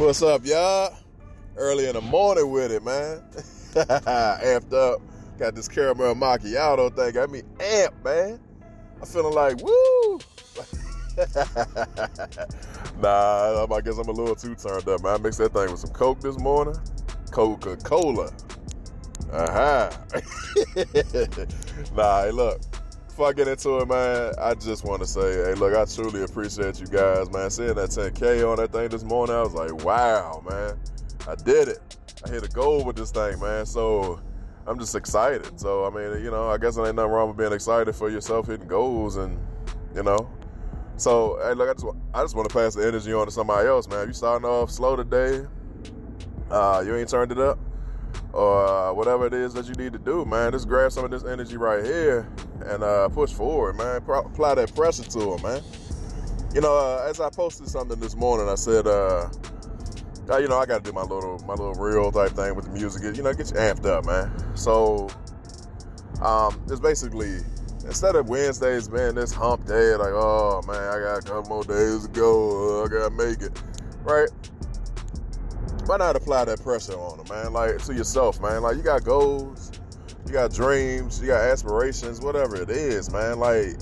What's up, y'all? Early in the morning with it, man. Amped up. Got this caramel macchiato thing. Got me amped, man. I'm feeling like, woo! nah, I guess I'm a little too turned up, man. I mixed that thing with some Coke this morning. Coca Cola. Uh huh. nah, hey, look. Before I get into it, man, I just want to say, hey, look, I truly appreciate you guys, man. Seeing that 10K on that thing this morning, I was like, wow, man. I did it. I hit a goal with this thing, man. So I'm just excited. So, I mean, you know, I guess there ain't nothing wrong with being excited for yourself hitting goals and, you know. So, hey, look, I just, I just want to pass the energy on to somebody else, man. You starting off slow today, uh, you ain't turned it up, or uh, whatever it is that you need to do, man, just grab some of this energy right here and uh, push forward, man. Pro- apply that pressure to it, man. You know, uh, as I posted something this morning, I said, uh, uh you know, I got to do my little my little real type thing with the music. You know, get you amped up, man. So, um, it's basically instead of Wednesdays being this hump day, like, oh man, I got a couple more days to go, I gotta make it, right? Why not apply that pressure on them, man? Like to yourself, man. Like you got goals, you got dreams, you got aspirations, whatever it is, man. Like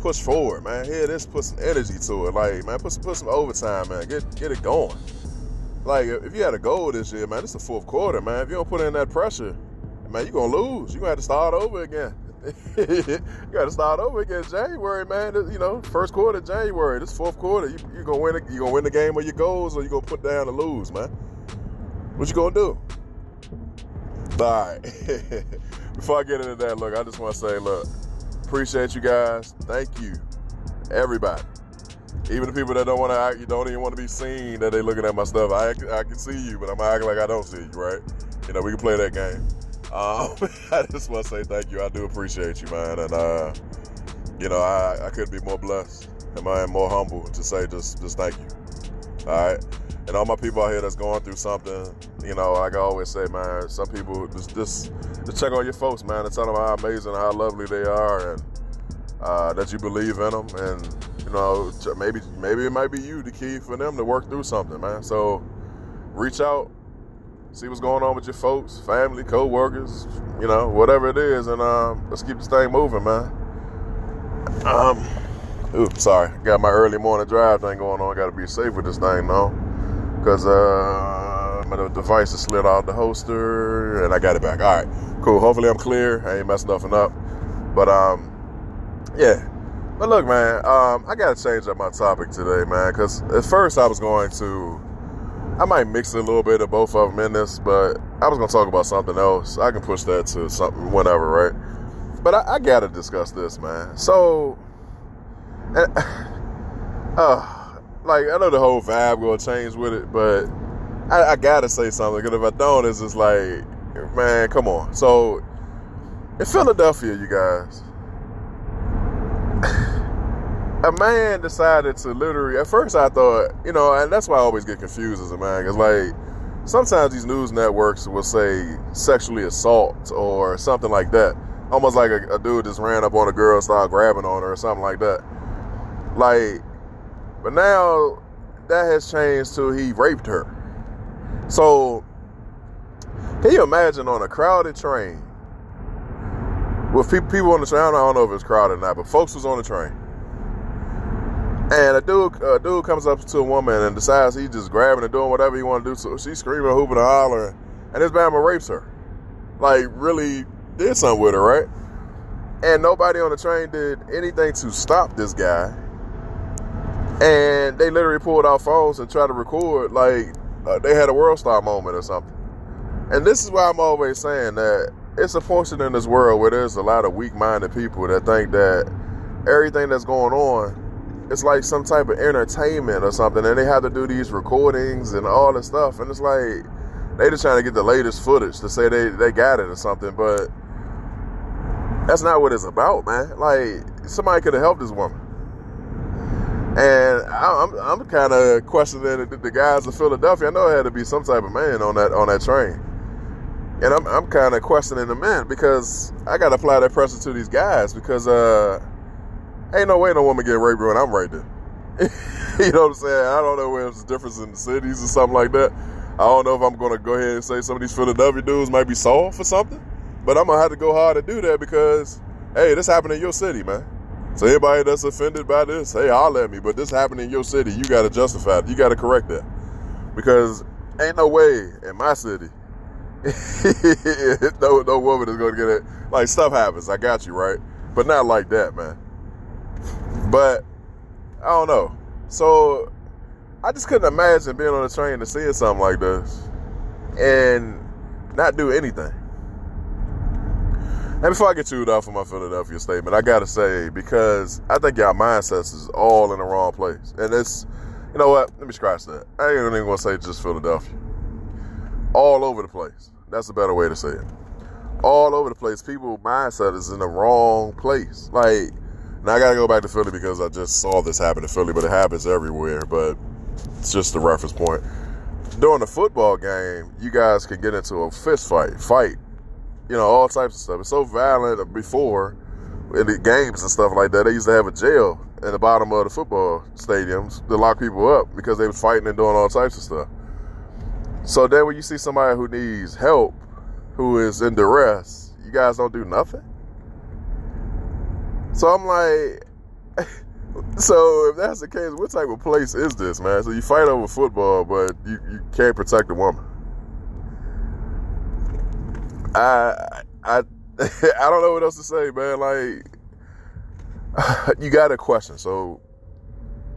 push forward, man. Here, this put some energy to it. Like, man, put some put some overtime, man. Get get it going. Like if you had a goal this year, man, it's the fourth quarter, man. If you don't put in that pressure, man, you're gonna lose. You're gonna have to start over again. You got to start over again January, man. You know, first quarter January. This fourth quarter, you you gonna win. You gonna win the game with your goals, or you gonna put down and lose, man. What you gonna do? All right. Before I get into that, look, I just want to say, look, appreciate you guys. Thank you, everybody. Even the people that don't want to act, you don't even want to be seen that they looking at my stuff. I I can see you, but I'm acting like I don't see you, right? You know, we can play that game. Um, I just want to say thank you. I do appreciate you, man, and uh, you know, I I couldn't be more blessed and I am more humble to say just just thank you. All right and all my people out here that's going through something, you know, like I always say, man, some people just just, just check on your folks, man, and tell them how amazing, how lovely they are, and uh, that you believe in them, and you know, maybe maybe it might be you the key for them to work through something, man. So reach out, see what's going on with your folks, family, co-workers, you know, whatever it is, and um, let's keep this thing moving, man. Um, oops, sorry, got my early morning drive thing going on. Got to be safe with this thing, though because uh, my device is slid out the holster and I got it back. All right, cool. Hopefully I'm clear. I ain't messing nothing up. But um, yeah. But look, man, um, I gotta change up my topic today, man. Because at first I was going to, I might mix a little bit of both of them in this, but I was gonna talk about something else. I can push that to something whatever, right? But I, I gotta discuss this, man. So, uh, like I know the whole vibe gonna change with it, but I, I gotta say something because if I don't, it's just like, man, come on. So in Philadelphia, you guys, a man decided to literally. At first, I thought, you know, and that's why I always get confused as a man, because like sometimes these news networks will say sexually assault or something like that, almost like a, a dude just ran up on a girl, and started grabbing on her or something like that. Like but now that has changed to he raped her. So can you imagine on a crowded train with people on the train? I don't know if it's crowded or not, but folks was on the train. And a dude, a dude comes up to a woman and decides he's just grabbing and doing whatever he want to do. So she's screaming, hooping, and hollering, and this bama rapes her. Like really did something with her, right? And nobody on the train did anything to stop this guy and they literally pulled out phones and tried to record like uh, they had a WorldStar moment or something. And this is why I'm always saying that it's a portion in this world where there's a lot of weak-minded people that think that everything that's going on it's like some type of entertainment or something, and they have to do these recordings and all this stuff, and it's like they just trying to get the latest footage to say they they got it or something, but that's not what it's about, man. Like somebody could have helped this woman. And I'm, I'm kind of questioning the, the guys in Philadelphia. I know it had to be some type of man on that on that train, and I'm I'm kind of questioning the men because I got to apply that pressure to these guys because uh, ain't no way no woman get raped when I'm right there. you know what I'm saying? I don't know where a difference in the cities or something like that. I don't know if I'm gonna go ahead and say some of these Philadelphia dudes might be soft for something, but I'm gonna have to go hard to do that because hey, this happened in your city, man. So anybody that's offended by this, hey, I'll me. But this happened in your city, you gotta justify it. You gotta correct that. Because ain't no way in my city. no no woman is gonna get it. Like stuff happens. I got you, right? But not like that, man. But I don't know. So I just couldn't imagine being on a train and seeing something like this and not do anything. And before I get chewed off for my Philadelphia statement, I gotta say, because I think y'all mindsets is all in the wrong place. And it's, you know what? Let me scratch that. I ain't even gonna say just Philadelphia. All over the place. That's a better way to say it. All over the place. People mindset is in the wrong place. Like, now I gotta go back to Philly because I just saw this happen in Philly, but it happens everywhere. But it's just a reference point. During the football game, you guys can get into a fist fight, fight, you know, all types of stuff. It's so violent before in the games and stuff like that. They used to have a jail in the bottom of the football stadiums to lock people up because they was fighting and doing all types of stuff. So then when you see somebody who needs help, who is in duress, you guys don't do nothing. So I'm like, so if that's the case, what type of place is this, man? So you fight over football, but you, you can't protect a woman. I I I don't know what else to say, man. Like you got a question. So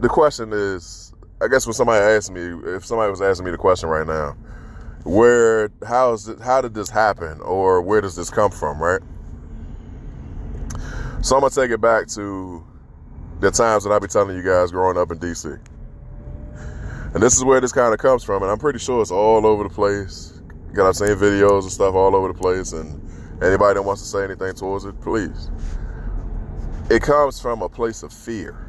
the question is, I guess when somebody asked me, if somebody was asking me the question right now, where how is it, how did this happen, or where does this come from, right? So I'm gonna take it back to the times that I be telling you guys growing up in DC. And this is where this kind of comes from, and I'm pretty sure it's all over the place. Because I've seen videos and stuff all over the place, and anybody that wants to say anything towards it, please. It comes from a place of fear.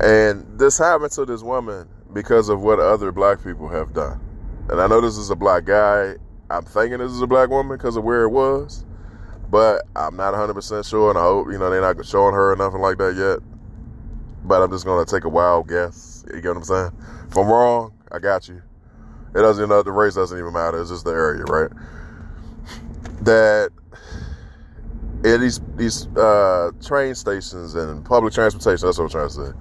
And this happened to this woman because of what other black people have done. And I know this is a black guy. I'm thinking this is a black woman because of where it was. But I'm not 100% sure, and I hope, you know, they're not showing her or nothing like that yet. But I'm just going to take a wild guess. You get what I'm saying? If I'm wrong, I got you. It doesn't, you know, the race doesn't even matter. It's just the area, right? That in these these uh, train stations and public transportation, that's what I'm trying to say.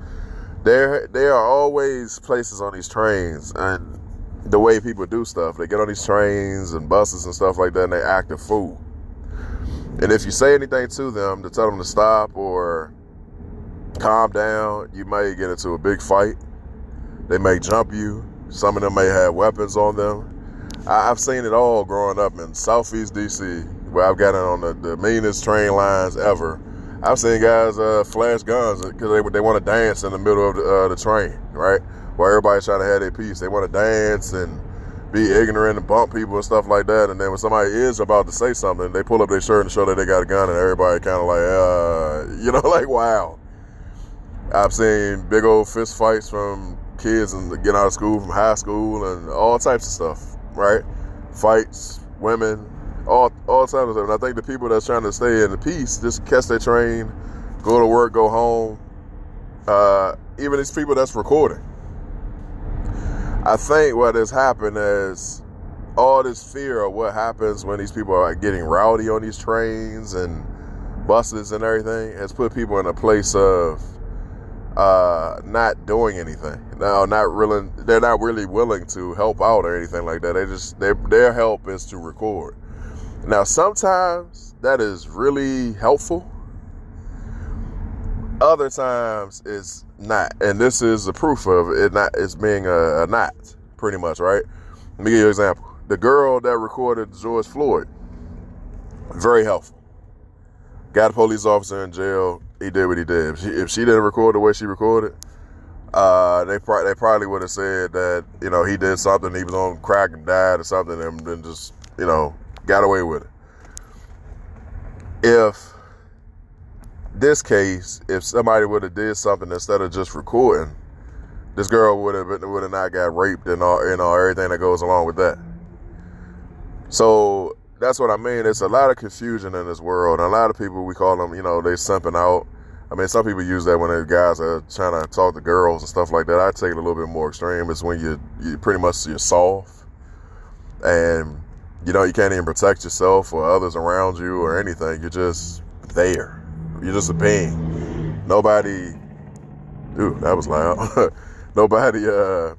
There, there are always places on these trains, and the way people do stuff, they get on these trains and buses and stuff like that, and they act a fool. And if you say anything to them to tell them to stop or calm down, you may get into a big fight. They may jump you. Some of them may have weapons on them. I've seen it all growing up in Southeast DC, where I've gotten on the, the meanest train lines ever. I've seen guys uh, flash guns because they they want to dance in the middle of the, uh, the train, right? While everybody's trying to have their piece, they want to dance and be ignorant and bump people and stuff like that. And then when somebody is about to say something, they pull up their shirt and show that they got a gun, and everybody kind of like, uh, you know, like wow. I've seen big old fist fights from kids and getting out of school from high school and all types of stuff, right? Fights, women, all all types of stuff. And I think the people that's trying to stay in the peace just catch their train, go to work, go home. Uh, even these people that's recording. I think what has happened is all this fear of what happens when these people are getting rowdy on these trains and buses and everything has put people in a place of uh, not doing anything. Now, not really, they're not really willing to help out or anything like that. They just their their help is to record. Now, sometimes that is really helpful. Other times it's not, and this is the proof of it not it's being a, a not pretty much right. Let me give you an example. The girl that recorded George Floyd, very helpful. Got a police officer in jail he did what he did. If she, if she didn't record the way she recorded, uh, they pro- they probably would have said that you know he did something, he was on crack and died or something, and then just you know got away with it. If this case, if somebody would have did something instead of just recording, this girl would have would have not got raped and all you know everything that goes along with that. So that's what I mean. It's a lot of confusion in this world. A lot of people we call them, you know, they simping out. I mean, some people use that when the guys are trying to talk to girls and stuff like that. I take it a little bit more extreme. It's when you you pretty much you're soft, and you know you can't even protect yourself or others around you or anything. You're just there. You're just a being. Nobody. Dude, that was loud. nobody. uh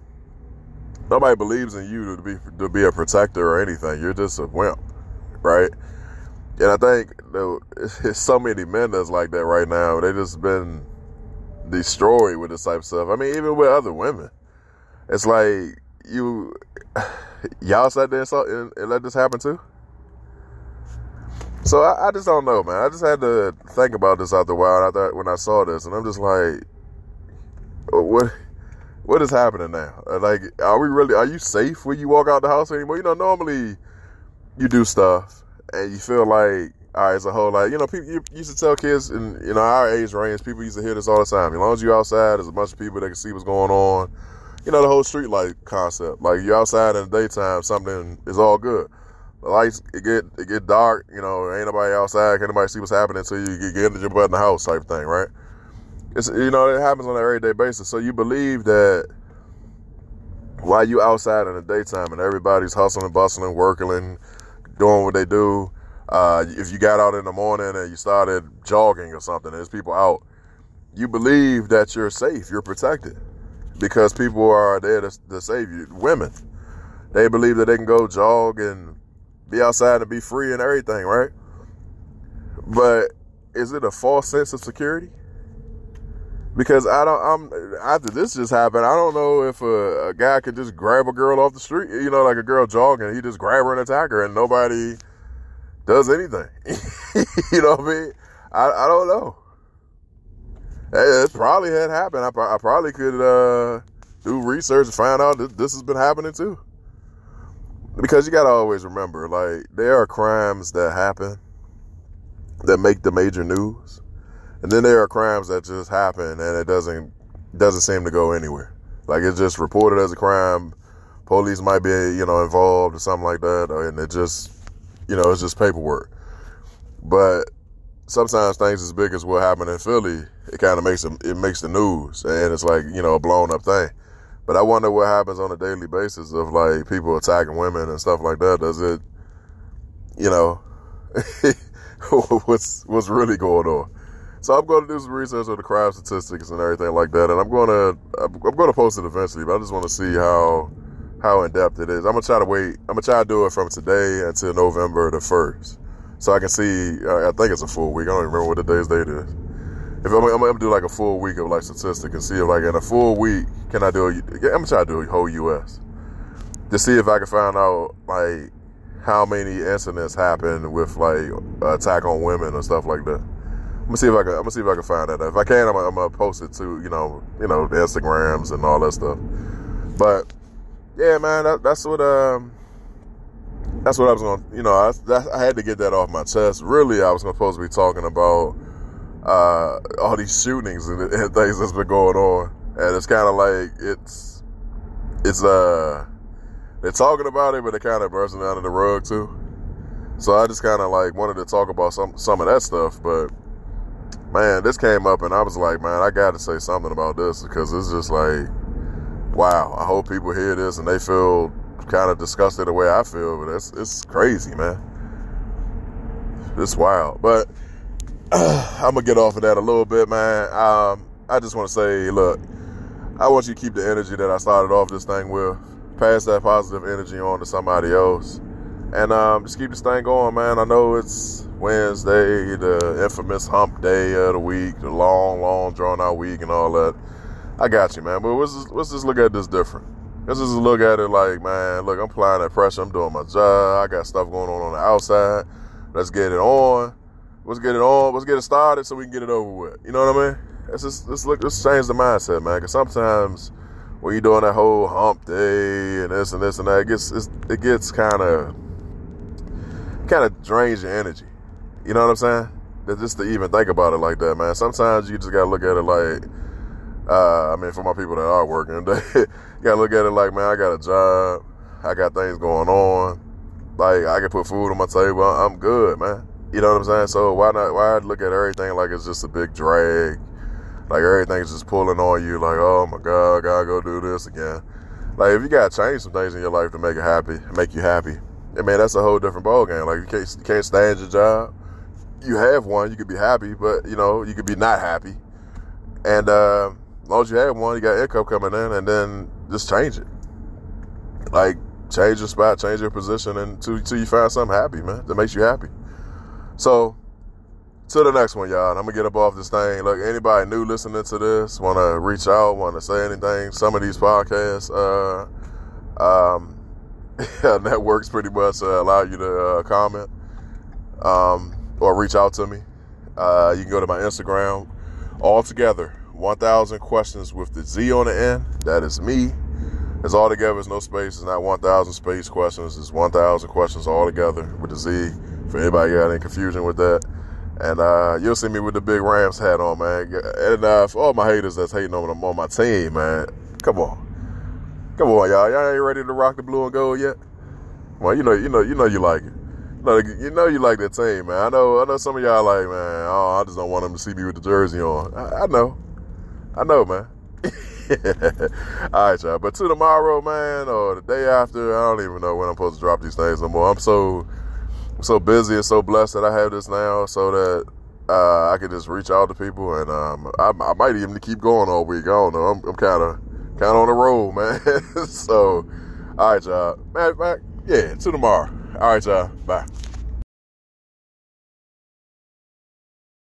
Nobody believes in you to be to be a protector or anything. You're just a wimp, right? And I think there's so many men that's like that right now. They just been destroyed with this type of stuff. I mean, even with other women, it's like you y'all sat there and, saw, and, and let this happen too. So I, I, just don't know, man. I just had to think about this after a while. I thought when I saw this, and I'm just like, what? What is happening now? Uh, like, are we really? Are you safe when you walk out the house anymore? You know, normally you do stuff and you feel like all right, it's a whole like you know people you used to tell kids in you know our age range people used to hear this all the time. As long as you're outside, there's a bunch of people that can see what's going on. You know the whole street light concept. Like you're outside in the daytime, something is all good. The lights it get it get dark. You know ain't nobody outside. Can nobody see what's happening until you get, get into your butt in the house type thing, right? It's you know it happens on an everyday basis. So you believe that while you outside in the daytime and everybody's hustling, bustling, working, doing what they do uh, if you got out in the morning and you started jogging or something, there's people out, you believe that you're safe, you're protected because people are there to, to save you. Women, they believe that they can go jog and be outside and be free and everything, right? But is it a false sense of security? Because I don't, I'm after this just happened. I don't know if a, a guy could just grab a girl off the street, you know, like a girl jogging, he just grab her and attack her, and nobody does anything. you know what I mean? I, I don't know. It, probably had happened. I, I probably could uh, do research and find out that this has been happening too. Because you got to always remember, like, there are crimes that happen that make the major news. And then there are crimes that just happen and it doesn't doesn't seem to go anywhere. Like it's just reported as a crime. Police might be, you know, involved or something like that, and it just you know, it's just paperwork. But sometimes things as big as what happened in Philly, it kind of makes them, it makes the news, and it's like you know a blown up thing. But I wonder what happens on a daily basis of like people attacking women and stuff like that. Does it, you know, what's what's really going on? So I'm going to do some research on the crime statistics and everything like that, and I'm going to I'm going to post it eventually. But I just want to see how how in depth it is. I'm gonna try to wait. I'm gonna try to do it from today until November the first, so I can see. Uh, I think it's a full week. I don't even remember what the day's date is. If I'm, I'm, gonna do like a full week of like statistics and see if like in a full week can I do? A, I'm gonna try to do a whole U.S. to see if I can find out like how many incidents happen with like attack on women or stuff like that. I'm gonna see if I can. I'm gonna see if I can find that. If I can, I'm, I'm gonna post it to you know, you know, the Instagrams and all that stuff. But yeah, man, that, that's what um, that's what I was to You know, I, I had to get that off my chest. Really, I was supposed to be talking about uh, all these shootings and, and things that's been going on, and it's kind of like it's it's uh they're talking about it, but they're kind of brushing it under the rug too. So I just kind of like wanted to talk about some some of that stuff, but man, this came up and I was like, man, I got to say something about this because it's just like wow, I hope people hear this and they feel kind of disgusted the way I feel, but it's it's crazy, man. It's wild. But I'm gonna get off of that a little bit, man. Um, I just want to say, look, I want you to keep the energy that I started off this thing with, pass that positive energy on to somebody else, and um, just keep this thing going, man. I know it's Wednesday, the infamous hump day of the week, the long, long, drawn out week, and all that. I got you, man. But let's just, let's just look at this different. Let's just look at it like, man, look, I'm applying that pressure. I'm doing my job. I got stuff going on on the outside. Let's get it on. Let's get it on. Let's get it started so we can get it over with. You know what I mean? Let's just let's look. Let's change the mindset, man. Because sometimes when you're doing that whole hump day and this and this and that, it gets it gets kind of kind of drains your energy. You know what I'm saying? Just to even think about it like that, man. Sometimes you just gotta look at it like uh, I mean, for my people that are working, they gotta look at it like, man, I got a job, I got things going on, like I can put food on my table, I'm good, man. You know what I'm saying? So why not? Why look at everything like it's just a big drag? Like everything's just pulling on you. Like oh my god, I gotta go do this again. Like if you gotta change some things in your life to make it happy, make you happy. I mean that's a whole different ballgame. Like you can't you can't stand your job. You have one, you could be happy, but you know you could be not happy. And uh, as long as you have one, you got income coming in, and then just change it. Like change your spot, change your position, until, until you find something happy, man, that makes you happy. So, to the next one, y'all. I'm gonna get up off this thing. Look, anybody new listening to this, want to reach out, want to say anything? Some of these podcasts, uh, um, networks pretty much uh, allow you to uh, comment um, or reach out to me. Uh, you can go to my Instagram. All together, 1,000 questions with the Z on the end. That is me. It's all together. It's no space. It's not 1,000 space questions. It's 1,000 questions all together with the Z. For anybody got any confusion with that. And uh, you'll see me with the big Rams hat on, man. And uh, for all my haters that's hating on, on my team, man, come on. Come on, y'all. Y'all ain't ready to rock the blue and gold yet? Well, you know, you know, you know you like it. You know, you know you like that team, man. I know, I know some of y'all like, man, oh, I just don't want them to see me with the jersey on. I, I know. I know, man. All right, y'all. But to tomorrow, man, or the day after, I don't even know when I'm supposed to drop these things no more. I'm so so busy and so blessed that I have this now, so that uh, I can just reach out to people, and um, I, I, might even keep going all week. I don't know. I'm kind of kind of on the road, man. so, all right, y'all. Man, man, yeah. To tomorrow. All right, y'all. Bye.